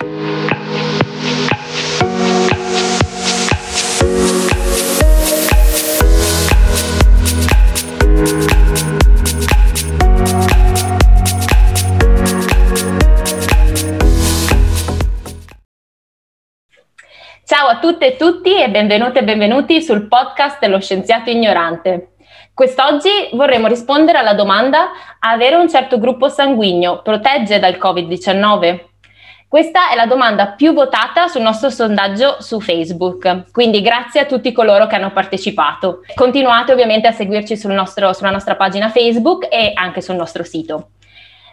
Ciao a tutte e tutti e benvenute e benvenuti sul podcast dello scienziato ignorante. Quest'oggi vorremmo rispondere alla domanda avere un certo gruppo sanguigno protegge dal Covid-19? Questa è la domanda più votata sul nostro sondaggio su Facebook, quindi grazie a tutti coloro che hanno partecipato. Continuate ovviamente a seguirci sul nostro, sulla nostra pagina Facebook e anche sul nostro sito.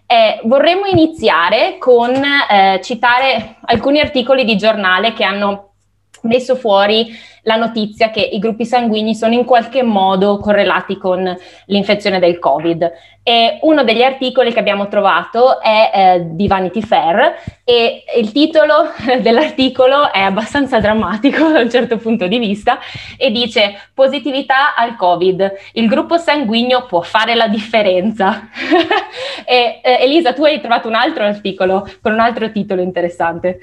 Eh, vorremmo iniziare con eh, citare alcuni articoli di giornale che hanno messo fuori la notizia che i gruppi sanguigni sono in qualche modo correlati con l'infezione del Covid. E uno degli articoli che abbiamo trovato è eh, di Vanity Fair e il titolo dell'articolo è abbastanza drammatico da un certo punto di vista e dice positività al Covid, il gruppo sanguigno può fare la differenza. e, eh, Elisa, tu hai trovato un altro articolo con un altro titolo interessante.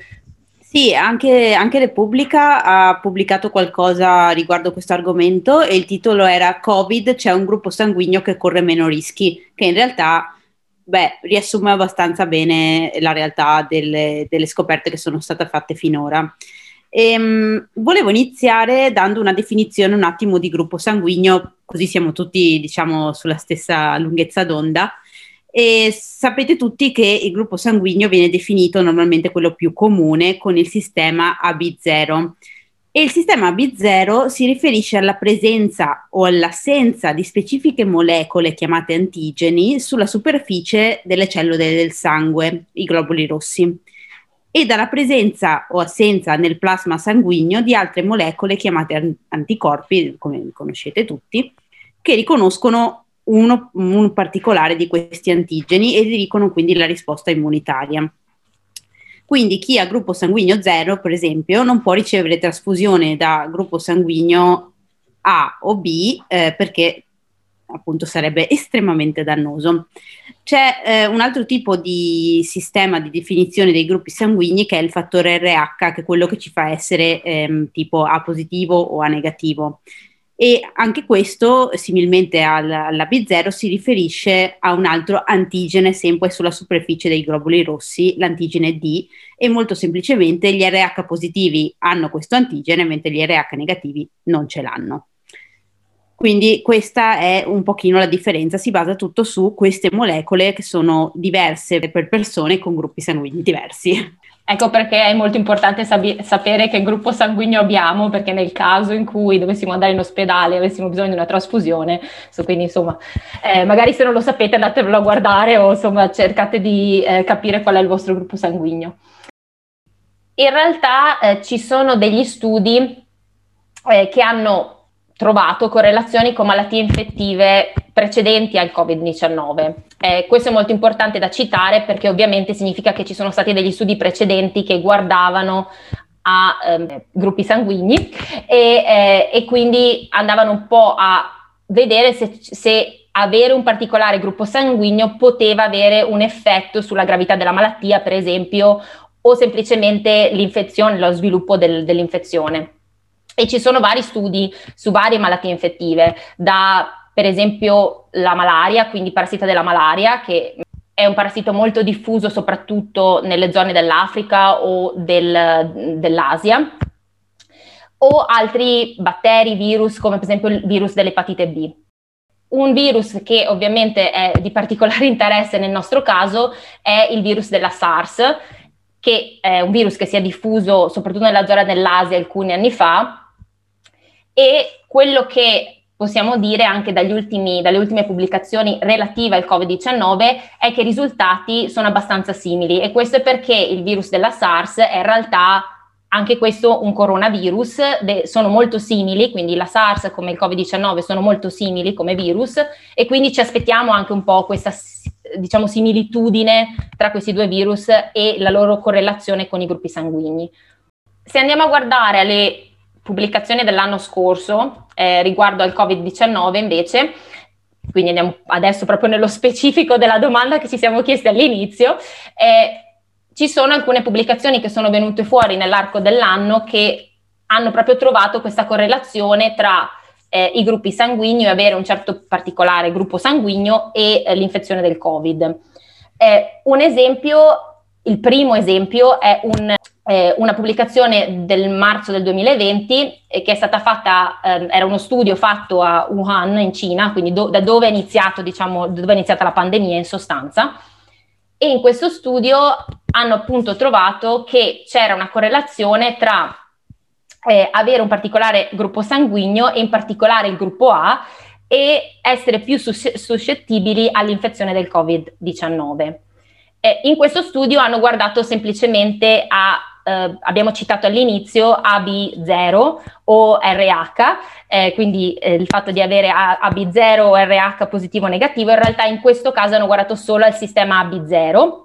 Sì, anche, anche, Repubblica ha pubblicato qualcosa riguardo questo argomento e il titolo era Covid, c'è un gruppo sanguigno che corre meno rischi, che in realtà beh, riassume abbastanza bene la realtà delle, delle scoperte che sono state fatte finora. E, um, volevo iniziare dando una definizione un attimo di gruppo sanguigno, così siamo tutti diciamo sulla stessa lunghezza d'onda. E sapete tutti che il gruppo sanguigno viene definito normalmente quello più comune con il sistema AB0 e il sistema AB0 si riferisce alla presenza o all'assenza di specifiche molecole chiamate antigeni sulla superficie delle cellule del sangue, i globuli rossi, e dalla presenza o assenza nel plasma sanguigno di altre molecole chiamate anticorpi, come conoscete tutti, che riconoscono uno, un particolare di questi antigeni e dicono quindi la risposta immunitaria. Quindi chi ha gruppo sanguigno 0, per esempio, non può ricevere trasfusione da gruppo sanguigno A o B eh, perché appunto sarebbe estremamente dannoso. C'è eh, un altro tipo di sistema di definizione dei gruppi sanguigni che è il fattore RH, che è quello che ci fa essere ehm, tipo A positivo o A negativo e anche questo, similmente alla, alla B0, si riferisce a un altro antigene sempre sulla superficie dei globuli rossi, l'antigene D, e molto semplicemente gli RH positivi hanno questo antigene, mentre gli RH negativi non ce l'hanno. Quindi questa è un pochino la differenza, si basa tutto su queste molecole che sono diverse per persone con gruppi sanguigni diversi. Ecco perché è molto importante sabi- sapere che gruppo sanguigno abbiamo, perché nel caso in cui dovessimo andare in ospedale e avessimo bisogno di una trasfusione, so, quindi insomma, eh, magari se non lo sapete andatevelo a guardare o insomma cercate di eh, capire qual è il vostro gruppo sanguigno. In realtà eh, ci sono degli studi eh, che hanno trovato correlazioni con malattie infettive precedenti al Covid-19. Eh, questo è molto importante da citare perché ovviamente significa che ci sono stati degli studi precedenti che guardavano a eh, gruppi sanguigni e, eh, e, quindi andavano un po' a vedere se, se avere un particolare gruppo sanguigno poteva avere un effetto sulla gravità della malattia, per esempio, o semplicemente l'infezione, lo sviluppo del, dell'infezione. E ci sono vari studi su varie malattie infettive, da per esempio la malaria, quindi parassita della malaria, che è un parassito molto diffuso soprattutto nelle zone dell'Africa o del, dell'Asia, o altri batteri, virus, come per esempio il virus dell'epatite B. Un virus che ovviamente è di particolare interesse nel nostro caso è il virus della SARS, che è un virus che si è diffuso soprattutto nella zona dell'Asia alcuni anni fa e quello che possiamo dire anche ultimi, dalle ultime pubblicazioni relative al Covid-19 è che i risultati sono abbastanza simili e questo è perché il virus della SARS è in realtà anche questo un coronavirus, de, sono molto simili, quindi la SARS come il Covid-19 sono molto simili come virus e quindi ci aspettiamo anche un po' questa diciamo similitudine tra questi due virus e la loro correlazione con i gruppi sanguigni. Se andiamo a guardare alle pubblicazione dell'anno scorso eh, riguardo al Covid-19 invece, quindi andiamo adesso proprio nello specifico della domanda che ci siamo chiesti all'inizio, eh, ci sono alcune pubblicazioni che sono venute fuori nell'arco dell'anno che hanno proprio trovato questa correlazione tra eh, i gruppi sanguigni e avere un certo particolare gruppo sanguigno e eh, l'infezione del Covid. Eh, un esempio, il primo esempio è un, eh, una pubblicazione del marzo del 2020 eh, che è stata fatta, ehm, era uno studio fatto a Wuhan in Cina, quindi do, da dove è, iniziato, diciamo, dove è iniziata la pandemia in sostanza. E in questo studio hanno appunto trovato che c'era una correlazione tra eh, avere un particolare gruppo sanguigno e in particolare il gruppo A e essere più suscettibili all'infezione del Covid-19. Eh, in questo studio hanno guardato semplicemente a, eh, abbiamo citato all'inizio, AB0 o RH, eh, quindi eh, il fatto di avere AB0 o RH positivo o negativo, in realtà in questo caso hanno guardato solo al sistema AB0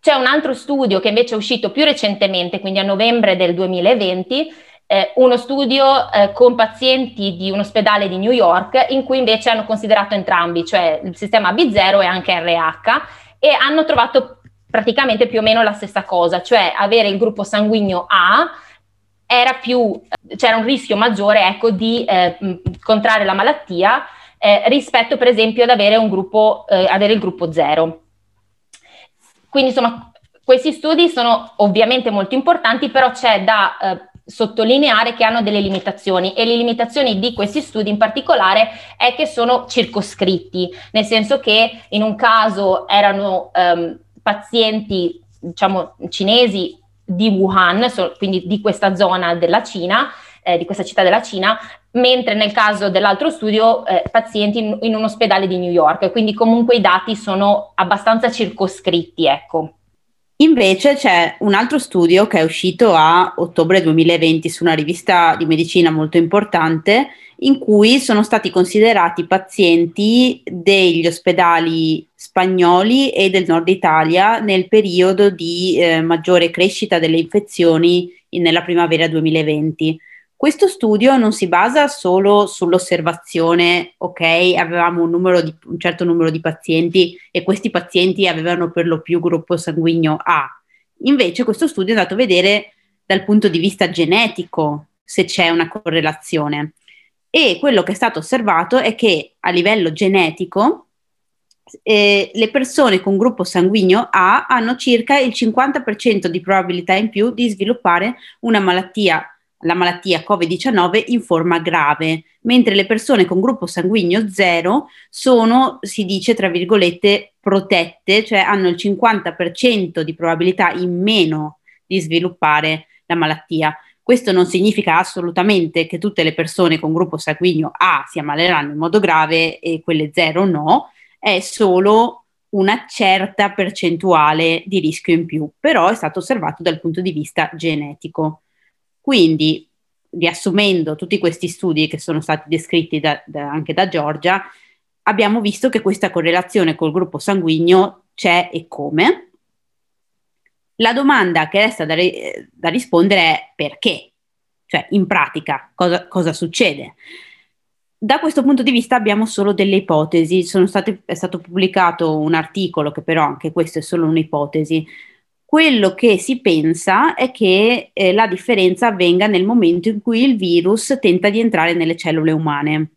c'è un altro studio che invece è uscito più recentemente, quindi a novembre del 2020, eh, uno studio eh, con pazienti di un ospedale di New York in cui invece hanno considerato entrambi, cioè il sistema B0 e anche RH, e hanno trovato praticamente più o meno la stessa cosa, cioè avere il gruppo sanguigno A era più, c'era un rischio maggiore ecco, di eh, contrarre la malattia eh, rispetto per esempio ad avere, un gruppo, eh, avere il gruppo 0. Quindi insomma questi studi sono ovviamente molto importanti, però c'è da eh, sottolineare che hanno delle limitazioni e le limitazioni di questi studi in particolare è che sono circoscritti, nel senso che in un caso erano ehm, pazienti diciamo cinesi di Wuhan, so, quindi di questa zona della Cina, eh, di questa città della Cina, mentre nel caso dell'altro studio eh, pazienti in, in, un ospedale di New York, quindi comunque i dati sono abbastanza circoscritti, ecco. Invece c'è un altro studio che è uscito a ottobre 2020 su una rivista di medicina molto importante in cui sono stati considerati pazienti degli ospedali spagnoli e del nord Italia nel periodo di eh, maggiore crescita delle infezioni nella primavera 2020. Questo studio non si basa solo sull'osservazione, ok, avevamo un, di, un, certo numero di pazienti e questi pazienti avevano per lo più gruppo sanguigno A. Invece questo studio è andato a vedere dal punto di vista genetico se c'è una correlazione. E quello che è stato osservato è che a livello genetico eh, le persone con gruppo sanguigno A hanno circa il 50% di probabilità in più di sviluppare una malattia la malattia Covid-19 in forma grave, mentre le persone con gruppo sanguigno zero sono, si dice, tra virgolette, protette, cioè hanno il 50% di probabilità in meno di sviluppare la malattia. Questo non significa assolutamente che tutte le persone con gruppo sanguigno A si ammaleranno in modo grave e quelle zero no, è solo una certa percentuale di rischio in più, però è stato osservato dal punto di vista genetico. Quindi, riassumendo tutti questi studi che sono stati descritti da, da, anche da Giorgia, abbiamo visto che questa correlazione col gruppo sanguigno c'è e come. La domanda che resta da, ri- da rispondere è perché, cioè in pratica cosa, cosa, succede. Da questo punto di vista abbiamo solo delle ipotesi, state, è stato pubblicato un articolo che però anche questo è solo un'ipotesi, quello che si pensa è che eh, la differenza avvenga nel momento in cui il virus tenta di entrare nelle cellule umane.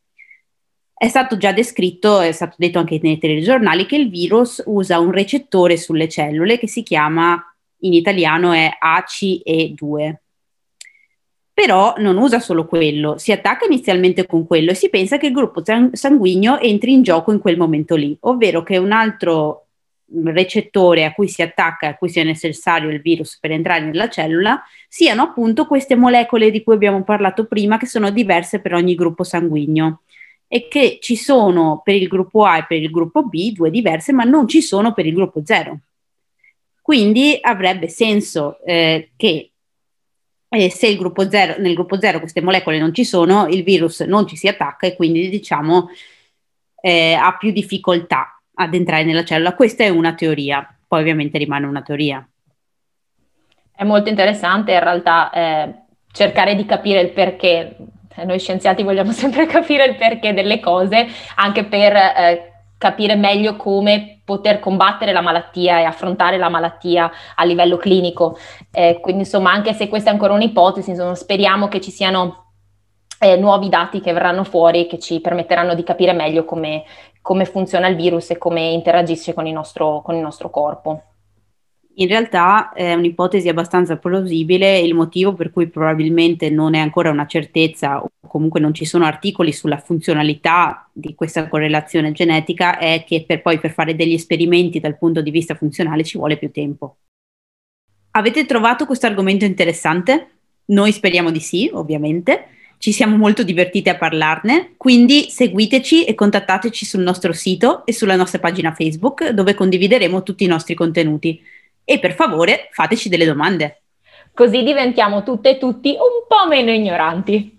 È stato già descritto, è stato detto anche nei telegiornali, che il virus usa un recettore sulle cellule che si chiama, in italiano è ACE2. Però non usa solo quello, si attacca inizialmente con quello e si pensa che il gruppo sanguigno entri in gioco in quel momento lì, ovvero che un altro recettore a cui si attacca, a cui sia necessario il virus per entrare nella cellula, siano appunto queste molecole di cui abbiamo parlato prima, che sono diverse per ogni gruppo sanguigno e che ci sono per il gruppo A e per il gruppo B, due diverse, ma non ci sono per il gruppo 0. Quindi avrebbe senso eh, che eh, se gruppo zero, nel gruppo 0 queste molecole non ci sono, il virus non ci si attacca e quindi diciamo eh, ha più difficoltà ad entrare nella cellula. Questa è una teoria, poi ovviamente rimane una teoria. È molto interessante in realtà eh, cercare di capire il perché. Noi scienziati vogliamo sempre capire il perché delle cose, anche per eh, capire meglio come poter combattere la malattia e affrontare la malattia a livello clinico. Eh, quindi insomma, anche se questa è ancora un'ipotesi, insomma, speriamo che ci siano eh, nuovi dati che verranno fuori che ci permetteranno di capire meglio come, come funziona il virus e come interagisce con il nostro, con il nostro corpo. In realtà è un'ipotesi abbastanza plausibile, il motivo per cui probabilmente non è ancora una certezza o comunque non ci sono articoli sulla funzionalità di questa correlazione genetica è che per poi per fare degli esperimenti dal punto di vista funzionale ci vuole più tempo. Avete trovato questo argomento interessante? Noi speriamo di sì, ovviamente. Ci siamo molto divertiti a parlarne, quindi seguiteci e contattateci sul nostro sito e sulla nostra pagina Facebook dove condivideremo tutti i nostri contenuti e per favore fateci delle domande. Così diventiamo tutte e tutti un po' meno ignoranti.